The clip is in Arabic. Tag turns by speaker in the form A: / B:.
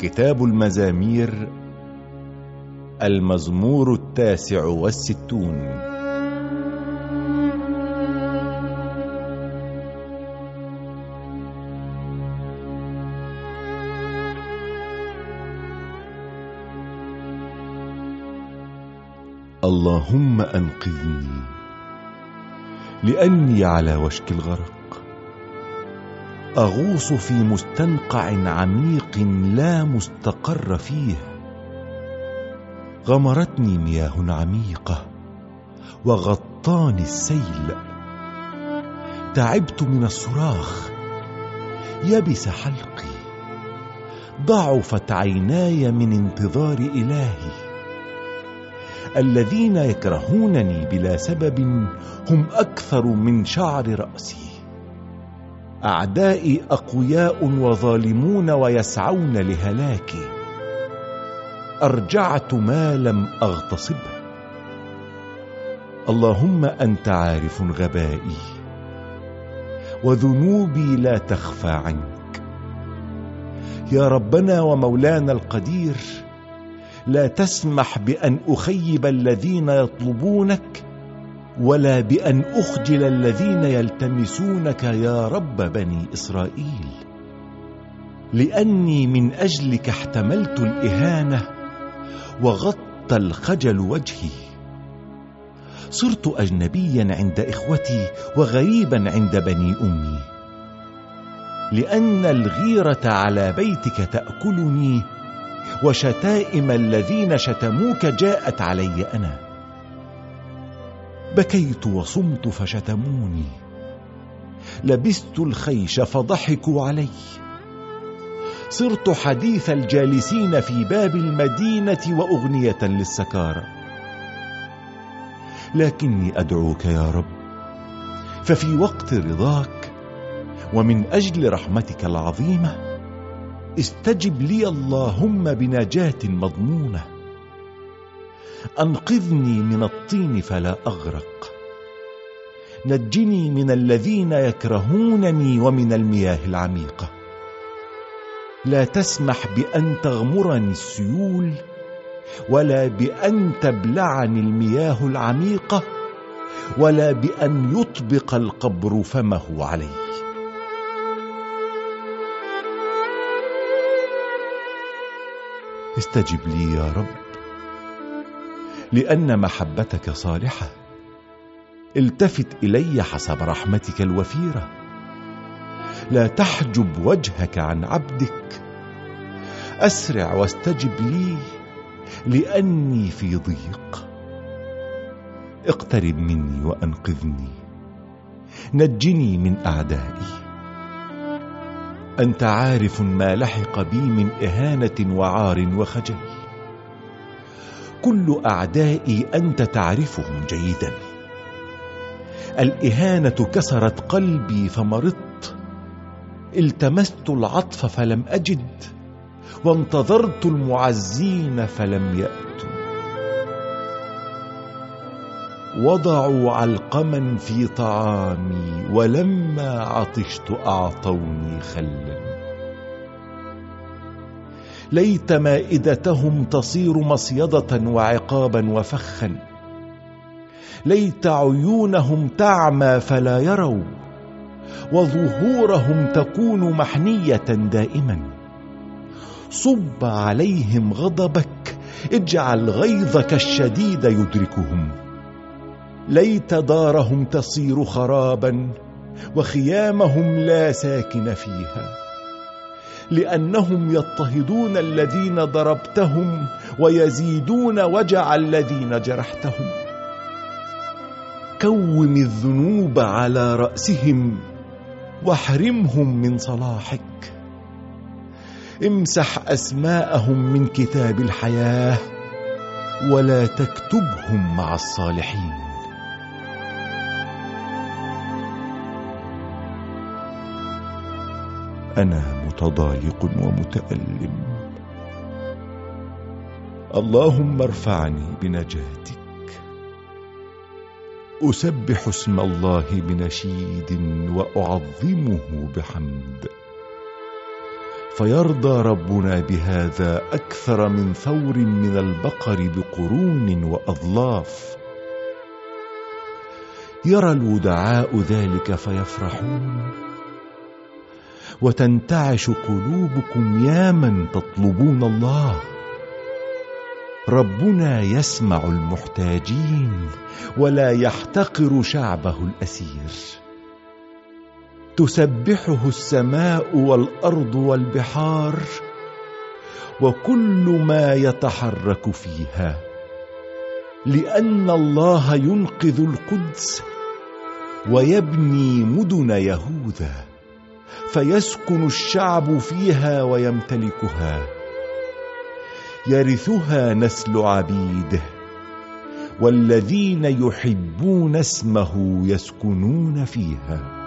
A: كتاب المزامير المزمور التاسع والستون. اللهم أنقذني لأني على وشك الغرق. أغوص في مستنقع عميق لا مستقر فيه. غمرتني مياه عميقة وغطاني السيل. تعبت من الصراخ يبس حلقي. ضعفت عيناي من انتظار إلهي. الذين يكرهونني بلا سبب هم أكثر من شعر رأسي. أعدائي أقوياء وظالمون ويسعون لهلاكي. أرجعت ما لم اغتصبه اللهم أنت عارف غبائي وذنوبي لا تخفى عنك. يا ربنا ومولانا القدير لا تسمح بأن أخيب الذين يطلبونك ولا بأن أخجل الذين يلتمسونك يا رب بني إسرائيل. لأني من أجلك احتملت الإهانة وغطى الخجل وجهي. صرت اجنبيا عند إخوتي وغريبا عند بني أمي. لأن الغيرة على بيتك تأكلني وشتائم الذين شتموك جاءت علي أنا. بكيت وصمت فشتموني. لبست الخيش فضحكوا علي. صرت حديث الجالسين في باب المدينة وأغنية للسكارى. لكني أدعوك يا رب ففي وقت رضاك ومن أجل رحمتك العظيمة استجب لي اللهم بنجاة مضمونة. أنقذني من الطين فلا أغرق. نجني من الذين يكرهونني ومن المياه العميقه لا تسمح بأن تغمرني السيول ولا بأن تبلعني المياه العميقه ولا بأن يطبق القبر فمه علي. استجب لي يا رب. لأن محبتك صالحة. التفت إلي حسب رحمتك الوفيرة. لا تحجب وجهك عن عبدك. أسرع واستجب لي لأني في ضيق. اقترب مني وأنقذني. نجني من أعدائي. أنت عارف ما لحق بي من إهانة وعار وخجل. كل أعدائي أنت تعرفهم جيدا. الإهانة كسرت قلبي فمرضت. التمست العطف فلم أجد. وانتظرت المعزين فلم يأتوا. وضعوا علقما في طعامي ولما عطشت أعطوني خلا. ليت مائدتهم تصير مصيدة وعقابا وفخا. ليت عيونهم تعمى فلا يروا وظهورهم تكون محنية دائما. صب عليهم غضبك اجعل غيظك الشديد يدركهم. ليت دارهم تصير خرابا وخيامهم لا ساكن فيها. لأنهم يضطهدون الذين ضربتهم ويزيدون وجع الذين جرحتهم. كوم الذنوب على رأسهم واحرمهم من صلاحك. امسح أسماءهم من كتاب الحياة ولا تكتبهم مع الصالحين. أنا متضايق ومتألم. اللهم ارفعني بنجاتك. أسبح اسم الله بنشيد وأعظمه بحمد. فيرضى ربنا بهذا أكثر من ثور من البقر بقرون واضلاف يرى الودعاء ذلك فيفرحون. وتنتعش قلوبكم يا من تطلبون الله. ربنا يسمع المحتاجين ولا يحتقر شعبه الأسير. تسبحه السماء والأرض والبحار وكل ما يتحرك فيها لأن الله ينقذ القدس ويبني مدن يهوذا. فيسكن الشعب فيها ويمتلكها. يرثها نسل عبيده. والذين يحبون اسمه يسكنون فيها.